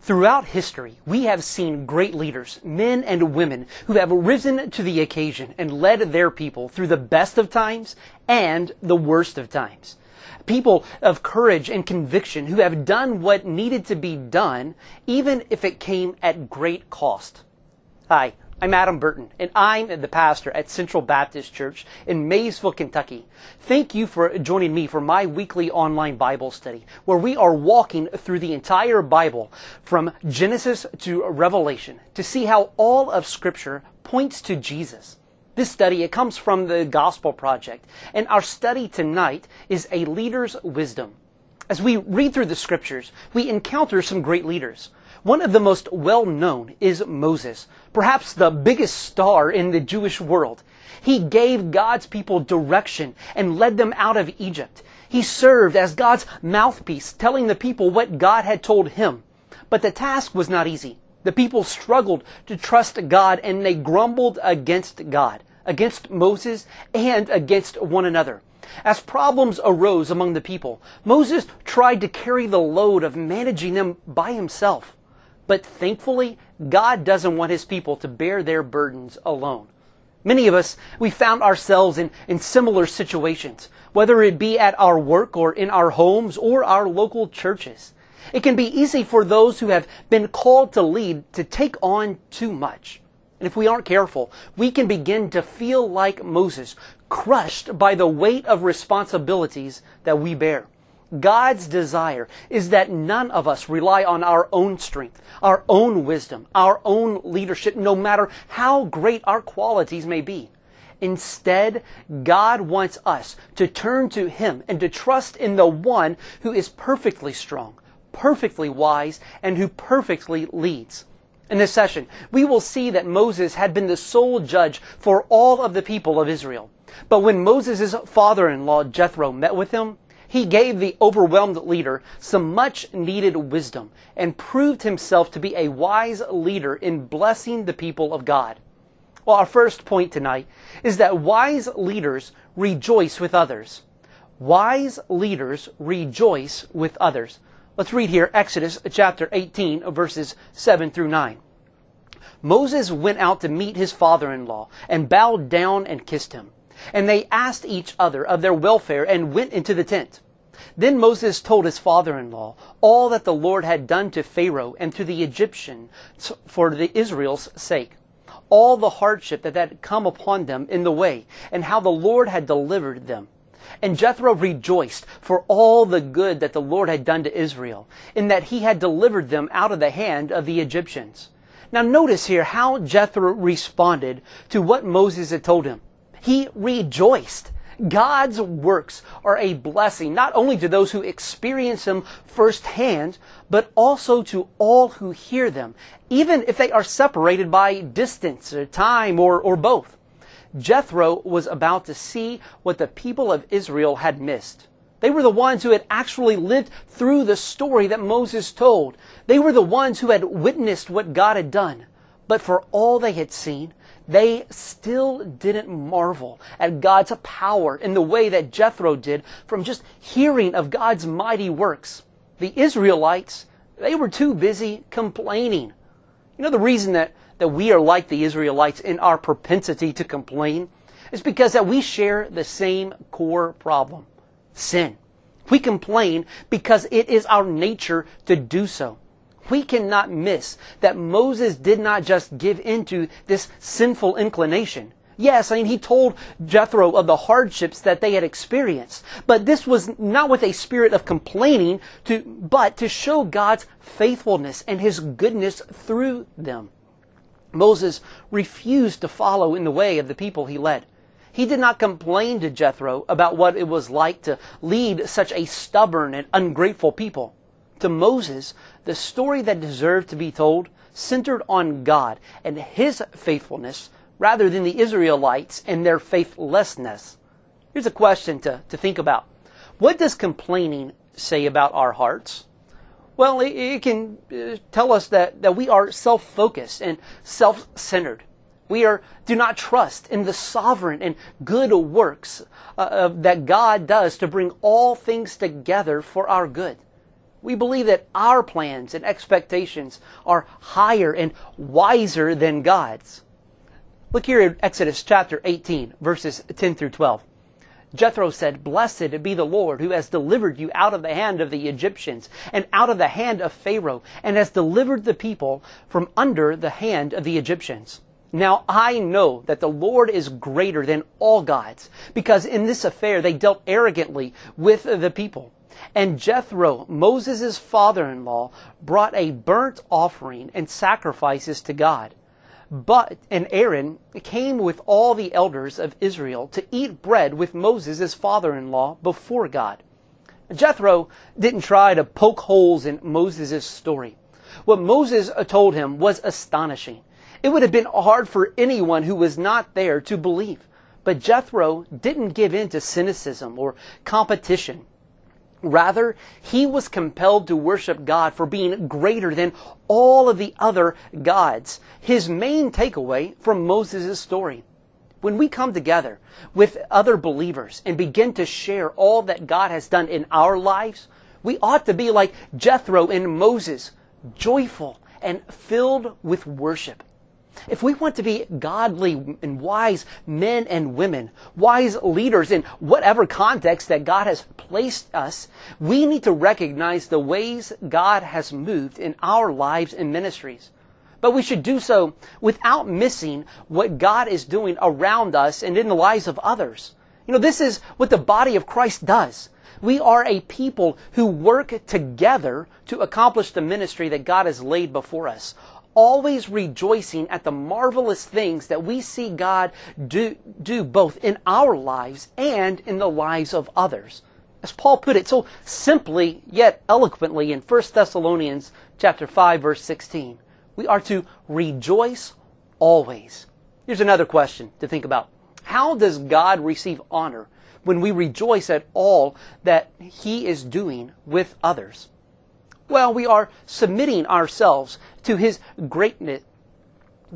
Throughout history, we have seen great leaders, men and women, who have risen to the occasion and led their people through the best of times and the worst of times. People of courage and conviction who have done what needed to be done, even if it came at great cost. Hi, I'm Adam Burton, and I'm the pastor at Central Baptist Church in Maysville, Kentucky. Thank you for joining me for my weekly online Bible study, where we are walking through the entire Bible from Genesis to Revelation to see how all of Scripture points to Jesus. This study, it comes from the Gospel Project, and our study tonight is a leader's wisdom. As we read through the Scriptures, we encounter some great leaders. One of the most well known is Moses, perhaps the biggest star in the Jewish world. He gave God's people direction and led them out of Egypt. He served as God's mouthpiece, telling the people what God had told him. But the task was not easy. The people struggled to trust God and they grumbled against God, against Moses, and against one another. As problems arose among the people, Moses tried to carry the load of managing them by himself. But thankfully, God doesn't want his people to bear their burdens alone. Many of us, we found ourselves in, in similar situations, whether it be at our work or in our homes or our local churches. It can be easy for those who have been called to lead to take on too much. And if we aren't careful, we can begin to feel like Moses, crushed by the weight of responsibilities that we bear. God's desire is that none of us rely on our own strength, our own wisdom, our own leadership, no matter how great our qualities may be. Instead, God wants us to turn to Him and to trust in the one who is perfectly strong, perfectly wise, and who perfectly leads. In this session, we will see that Moses had been the sole judge for all of the people of Israel. But when Moses' father-in-law Jethro met with him, he gave the overwhelmed leader some much needed wisdom and proved himself to be a wise leader in blessing the people of God. Well, our first point tonight is that wise leaders rejoice with others. Wise leaders rejoice with others. Let's read here Exodus chapter 18 verses 7 through 9. Moses went out to meet his father-in-law and bowed down and kissed him. And they asked each other of their welfare and went into the tent. Then Moses told his father-in-law all that the Lord had done to Pharaoh and to the Egyptians for the Israel's sake, all the hardship that had come upon them in the way, and how the Lord had delivered them. And Jethro rejoiced for all the good that the Lord had done to Israel, in that he had delivered them out of the hand of the Egyptians. Now notice here how Jethro responded to what Moses had told him. He rejoiced. God's works are a blessing, not only to those who experience them firsthand, but also to all who hear them, even if they are separated by distance or time or, or both. Jethro was about to see what the people of Israel had missed. They were the ones who had actually lived through the story that Moses told. They were the ones who had witnessed what God had done. But for all they had seen, they still didn't marvel at God's power in the way that Jethro did from just hearing of God's mighty works. The Israelites, they were too busy complaining. You know the reason that, that we are like the Israelites in our propensity to complain is because that we share the same core problem. Sin. We complain because it is our nature to do so we cannot miss that Moses did not just give into this sinful inclination. Yes, I mean, he told Jethro of the hardships that they had experienced. But this was not with a spirit of complaining, to, but to show God's faithfulness and his goodness through them. Moses refused to follow in the way of the people he led. He did not complain to Jethro about what it was like to lead such a stubborn and ungrateful people. To Moses, the story that deserved to be told centered on God and His faithfulness rather than the Israelites and their faithlessness. Here's a question to, to think about. What does complaining say about our hearts? Well, it, it can uh, tell us that, that we are self-focused and self-centered. We are, do not trust in the sovereign and good works uh, that God does to bring all things together for our good. We believe that our plans and expectations are higher and wiser than God's. Look here in Exodus chapter 18, verses 10 through 12. Jethro said, Blessed be the Lord who has delivered you out of the hand of the Egyptians and out of the hand of Pharaoh and has delivered the people from under the hand of the Egyptians. Now I know that the Lord is greater than all gods because in this affair they dealt arrogantly with the people. And Jethro, Moses' father-in-law, brought a burnt offering and sacrifices to God. But, and Aaron came with all the elders of Israel to eat bread with Moses, father-in-law, before God. Jethro didn't try to poke holes in Moses' story. What Moses told him was astonishing. It would have been hard for anyone who was not there to believe. But Jethro didn't give in to cynicism or competition. Rather, he was compelled to worship God for being greater than all of the other gods. His main takeaway from Moses' story. When we come together with other believers and begin to share all that God has done in our lives, we ought to be like Jethro and Moses, joyful and filled with worship. If we want to be godly and wise men and women, wise leaders in whatever context that God has placed us, we need to recognize the ways God has moved in our lives and ministries. But we should do so without missing what God is doing around us and in the lives of others. You know, this is what the body of Christ does. We are a people who work together to accomplish the ministry that God has laid before us always rejoicing at the marvelous things that we see God do, do both in our lives and in the lives of others. As Paul put it so simply yet eloquently in 1 Thessalonians chapter 5 verse 16, we are to rejoice always. Here's another question to think about. How does God receive honor when we rejoice at all that he is doing with others? Well, we are submitting ourselves to His greatness,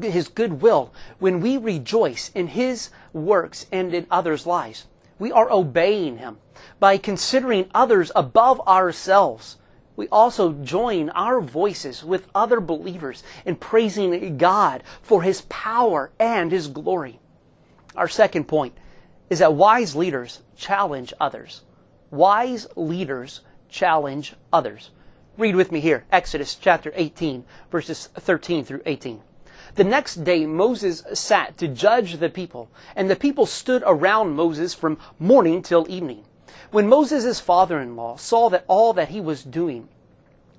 His goodwill, when we rejoice in His works and in others' lives. We are obeying Him by considering others above ourselves. We also join our voices with other believers in praising God for His power and His glory. Our second point is that wise leaders challenge others. Wise leaders challenge others. Read with me here, Exodus chapter 18, verses 13 through 18. The next day Moses sat to judge the people, and the people stood around Moses from morning till evening. When Moses' father-in-law saw that all that he was doing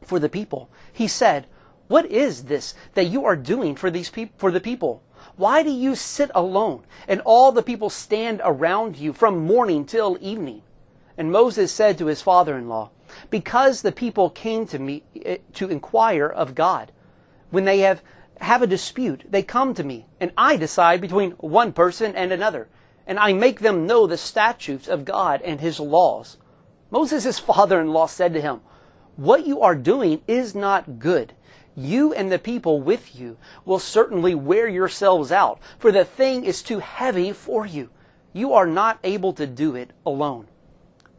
for the people, he said, What is this that you are doing for these people, for the people? Why do you sit alone, and all the people stand around you from morning till evening? And Moses said to his father-in-law, because the people came to me eh, to inquire of God. When they have, have a dispute, they come to me, and I decide between one person and another, and I make them know the statutes of God and his laws. Moses' father-in-law said to him, What you are doing is not good. You and the people with you will certainly wear yourselves out, for the thing is too heavy for you. You are not able to do it alone.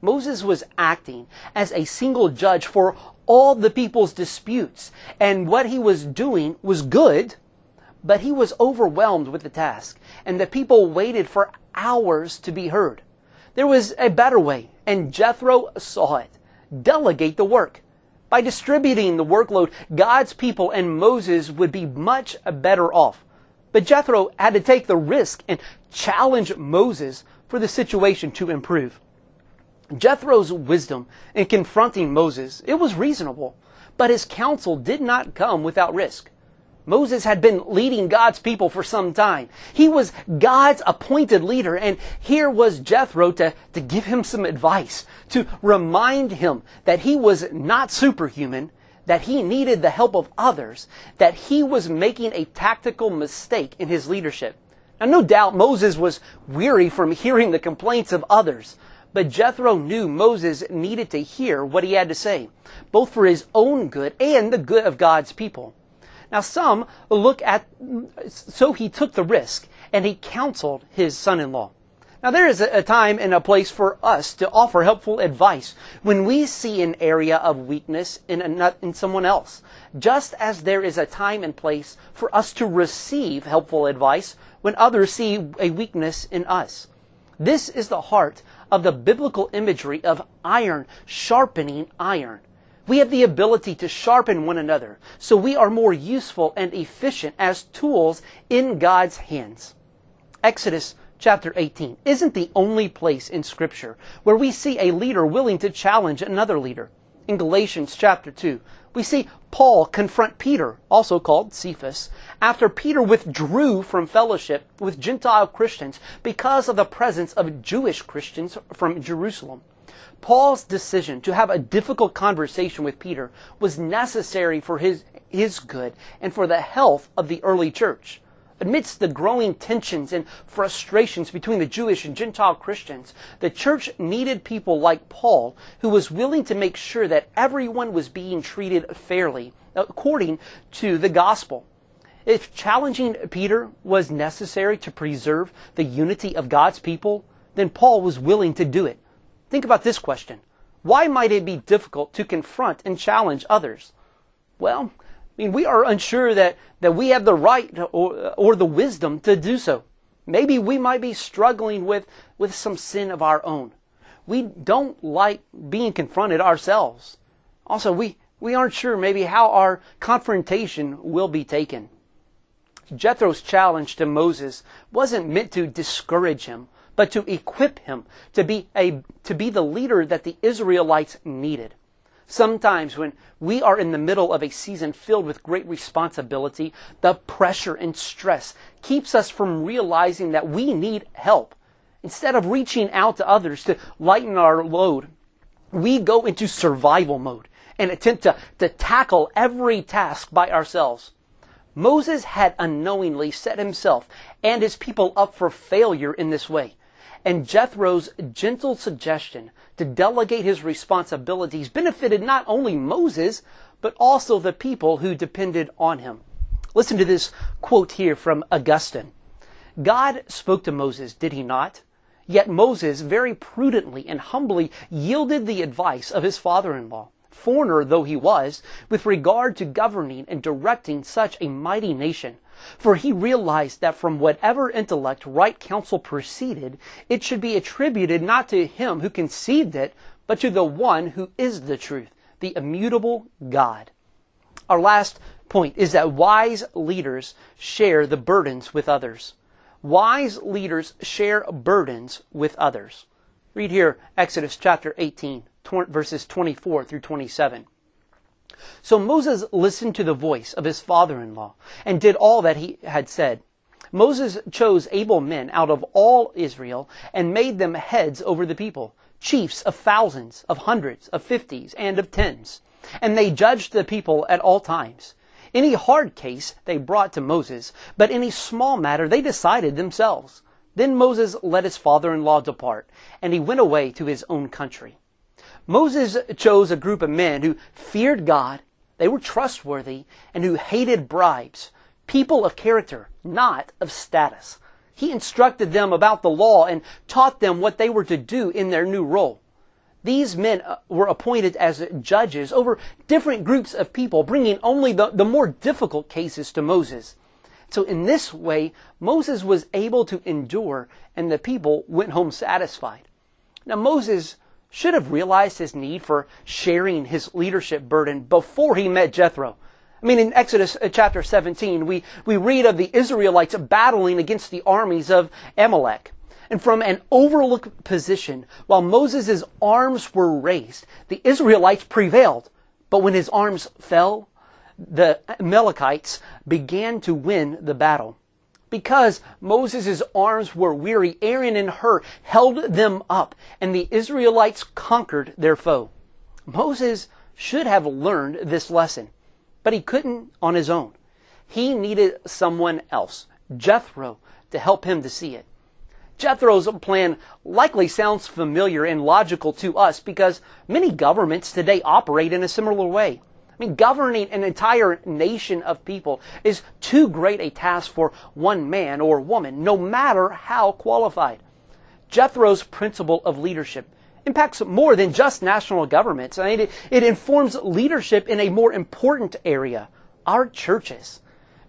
Moses was acting as a single judge for all the people's disputes. And what he was doing was good, but he was overwhelmed with the task. And the people waited for hours to be heard. There was a better way, and Jethro saw it. Delegate the work. By distributing the workload, God's people and Moses would be much better off. But Jethro had to take the risk and challenge Moses for the situation to improve. Jethro's wisdom in confronting Moses, it was reasonable, but his counsel did not come without risk. Moses had been leading God's people for some time. He was God's appointed leader, and here was Jethro to, to give him some advice, to remind him that he was not superhuman, that he needed the help of others, that he was making a tactical mistake in his leadership. Now, no doubt Moses was weary from hearing the complaints of others, but Jethro knew Moses needed to hear what he had to say, both for his own good and the good of God's people. Now some look at, so he took the risk and he counseled his son-in-law. Now, there is a time and a place for us to offer helpful advice when we see an area of weakness in, a, in someone else, just as there is a time and place for us to receive helpful advice when others see a weakness in us. This is the heart of the biblical imagery of iron sharpening iron. We have the ability to sharpen one another, so we are more useful and efficient as tools in God's hands. Exodus chapter 18 isn't the only place in Scripture where we see a leader willing to challenge another leader. In Galatians chapter 2, we see Paul confront Peter, also called Cephas, after Peter withdrew from fellowship with Gentile Christians because of the presence of Jewish Christians from Jerusalem. Paul's decision to have a difficult conversation with Peter was necessary for his, his good and for the health of the early church. Amidst the growing tensions and frustrations between the Jewish and Gentile Christians, the church needed people like Paul who was willing to make sure that everyone was being treated fairly according to the gospel. If challenging Peter was necessary to preserve the unity of God's people, then Paul was willing to do it. Think about this question. Why might it be difficult to confront and challenge others? Well, I mean, we are unsure that, that we have the right or, or the wisdom to do so. Maybe we might be struggling with, with some sin of our own. We don't like being confronted ourselves. Also, we, we aren't sure maybe how our confrontation will be taken. Jethro's challenge to Moses wasn't meant to discourage him, but to equip him to be a, to be the leader that the Israelites needed. Sometimes when we are in the middle of a season filled with great responsibility, the pressure and stress keeps us from realizing that we need help. Instead of reaching out to others to lighten our load, we go into survival mode and attempt to, to tackle every task by ourselves. Moses had unknowingly set himself and his people up for failure in this way. And Jethro's gentle suggestion to delegate his responsibilities benefited not only Moses, but also the people who depended on him. Listen to this quote here from Augustine. God spoke to Moses, did he not? Yet Moses very prudently and humbly yielded the advice of his father-in-law foreigner though he was, with regard to governing and directing such a mighty nation. For he realized that from whatever intellect right counsel proceeded, it should be attributed not to him who conceived it, but to the one who is the truth, the immutable God. Our last point is that wise leaders share the burdens with others. Wise leaders share burdens with others. Read here Exodus chapter 18 verses 24 through 27. So Moses listened to the voice of his father-in-law and did all that he had said. Moses chose able men out of all Israel and made them heads over the people, chiefs of thousands, of hundreds, of fifties, and of tens. And they judged the people at all times. Any hard case they brought to Moses, but any small matter they decided themselves. Then Moses let his father-in-law depart, and he went away to his own country. Moses chose a group of men who feared God, they were trustworthy, and who hated bribes, people of character, not of status. He instructed them about the law and taught them what they were to do in their new role. These men uh, were appointed as judges over different groups of people, bringing only the, the more difficult cases to Moses. So in this way, Moses was able to endure and the people went home satisfied. Now Moses should have realized his need for sharing his leadership burden before he met Jethro. I mean, in Exodus uh, chapter 17, we, we read of the Israelites battling against the armies of Amalek. And from an overlooked position, while Moses' arms were raised, the Israelites prevailed. But when his arms fell, the Amalekites began to win the battle. Because Moses' arms were weary, Aaron and Hur held them up, and the Israelites conquered their foe. Moses should have learned this lesson, but he couldn't on his own. He needed someone else, Jethro, to help him to see it. Jethro's plan likely sounds familiar and logical to us because many governments today operate in a similar way. I mean, governing an entire nation of people is too great a task for one man or woman, no matter how qualified. Jethro's principle of leadership impacts more than just national governments. I mean, it, it informs leadership in a more important area, our churches.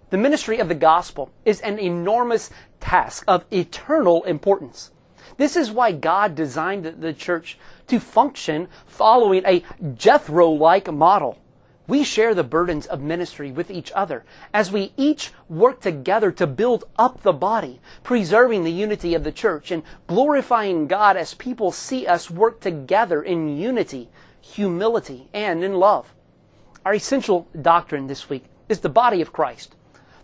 The ministry of the gospel is an enormous task of eternal importance. This is why God designed the church to function following a Jethro like model. We share the burdens of ministry with each other as we each work together to build up the body, preserving the unity of the church and glorifying God as people see us work together in unity, humility, and in love. Our essential doctrine this week is the body of Christ.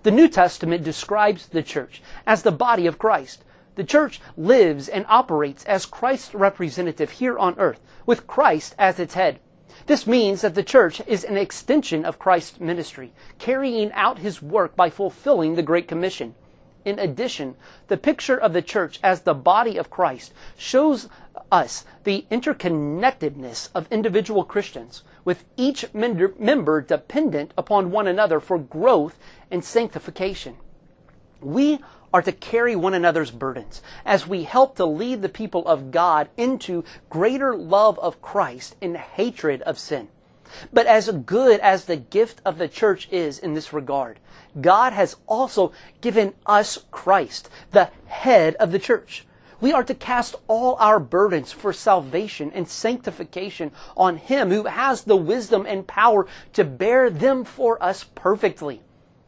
The New Testament describes the church as the body of Christ. The church lives and operates as Christ's representative here on earth, with Christ as its head. This means that the church is an extension of Christ's ministry, carrying out his work by fulfilling the Great Commission. In addition, the picture of the church as the body of Christ shows us the interconnectedness of individual Christians, with each member dependent upon one another for growth and sanctification. We are to carry one another's burdens as we help to lead the people of God into greater love of Christ and hatred of sin. But as good as the gift of the church is in this regard, God has also given us Christ, the head of the church. We are to cast all our burdens for salvation and sanctification on Him who has the wisdom and power to bear them for us perfectly.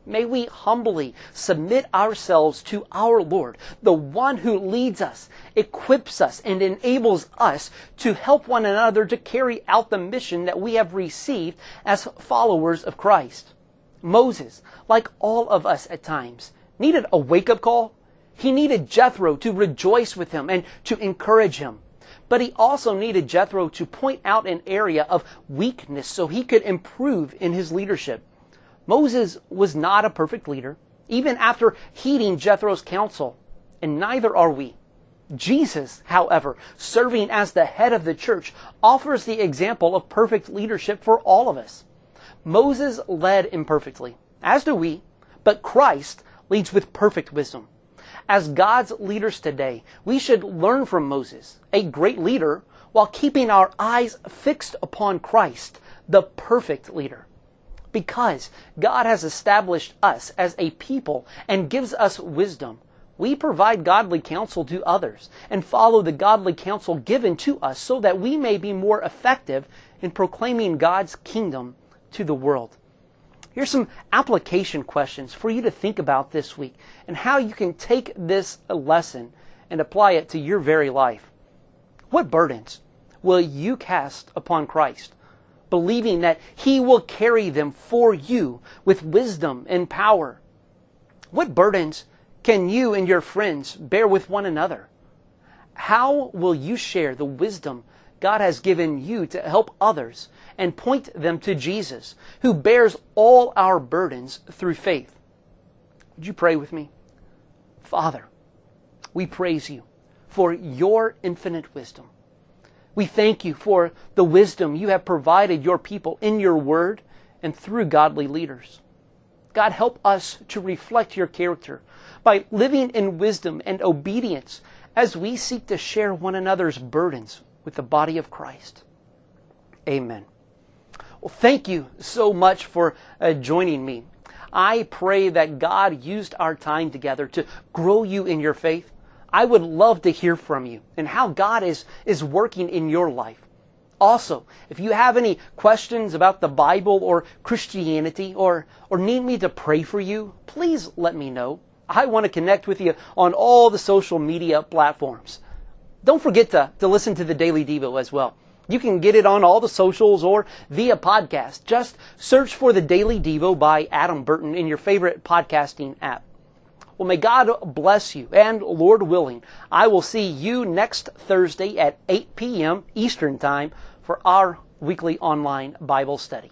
May we humbly submit ourselves to our Lord, the one who leads us, equips us, and enables us to help one another to carry out the mission that we have received as followers of Christ. Moses, like all of us at times, needed a wake up call. He needed Jethro to rejoice with him and to encourage him. But he also needed Jethro to point out an area of weakness so he could improve in his leadership. Moses was not a perfect leader, even after heeding Jethro's counsel, and neither are we. Jesus, however, serving as the head of the church, offers the example of perfect leadership for all of us. Moses led imperfectly, as do we, but Christ leads with perfect wisdom. As God's leaders today, we should learn from Moses, a great leader, while keeping our eyes fixed upon Christ, the perfect leader because God has established us as a people and gives us wisdom. We provide godly counsel to others and follow the godly counsel given to us so that we may be more effective in proclaiming God's kingdom to the world. Here's some application questions for you to think about this week and how you can take this lesson and apply it to your very life. What burdens will you cast upon Christ? Believing that He will carry them for you with wisdom and power. What burdens can you and your friends bear with one another? How will you share the wisdom God has given you to help others and point them to Jesus, who bears all our burdens through faith? Would you pray with me? Father, we praise you for your infinite wisdom. We thank you for the wisdom you have provided your people in your word and through godly leaders. God, help us to reflect your character by living in wisdom and obedience as we seek to share one another's burdens with the body of Christ. Amen. Well, thank you so much for uh, joining me. I pray that God used our time together to grow you in your faith I would love to hear from you and how God is, is working in your life. Also, if you have any questions about the Bible or Christianity or, or need me to pray for you, please let me know. I want to connect with you on all the social media platforms. Don't forget to, to listen to the Daily Devo as well. You can get it on all the socials or via podcast. Just search for the Daily Devo by Adam Burton in your favorite podcasting app. Well, may God bless you. And Lord willing, I will see you next Thursday at 8 p.m. Eastern Time for our weekly online Bible study.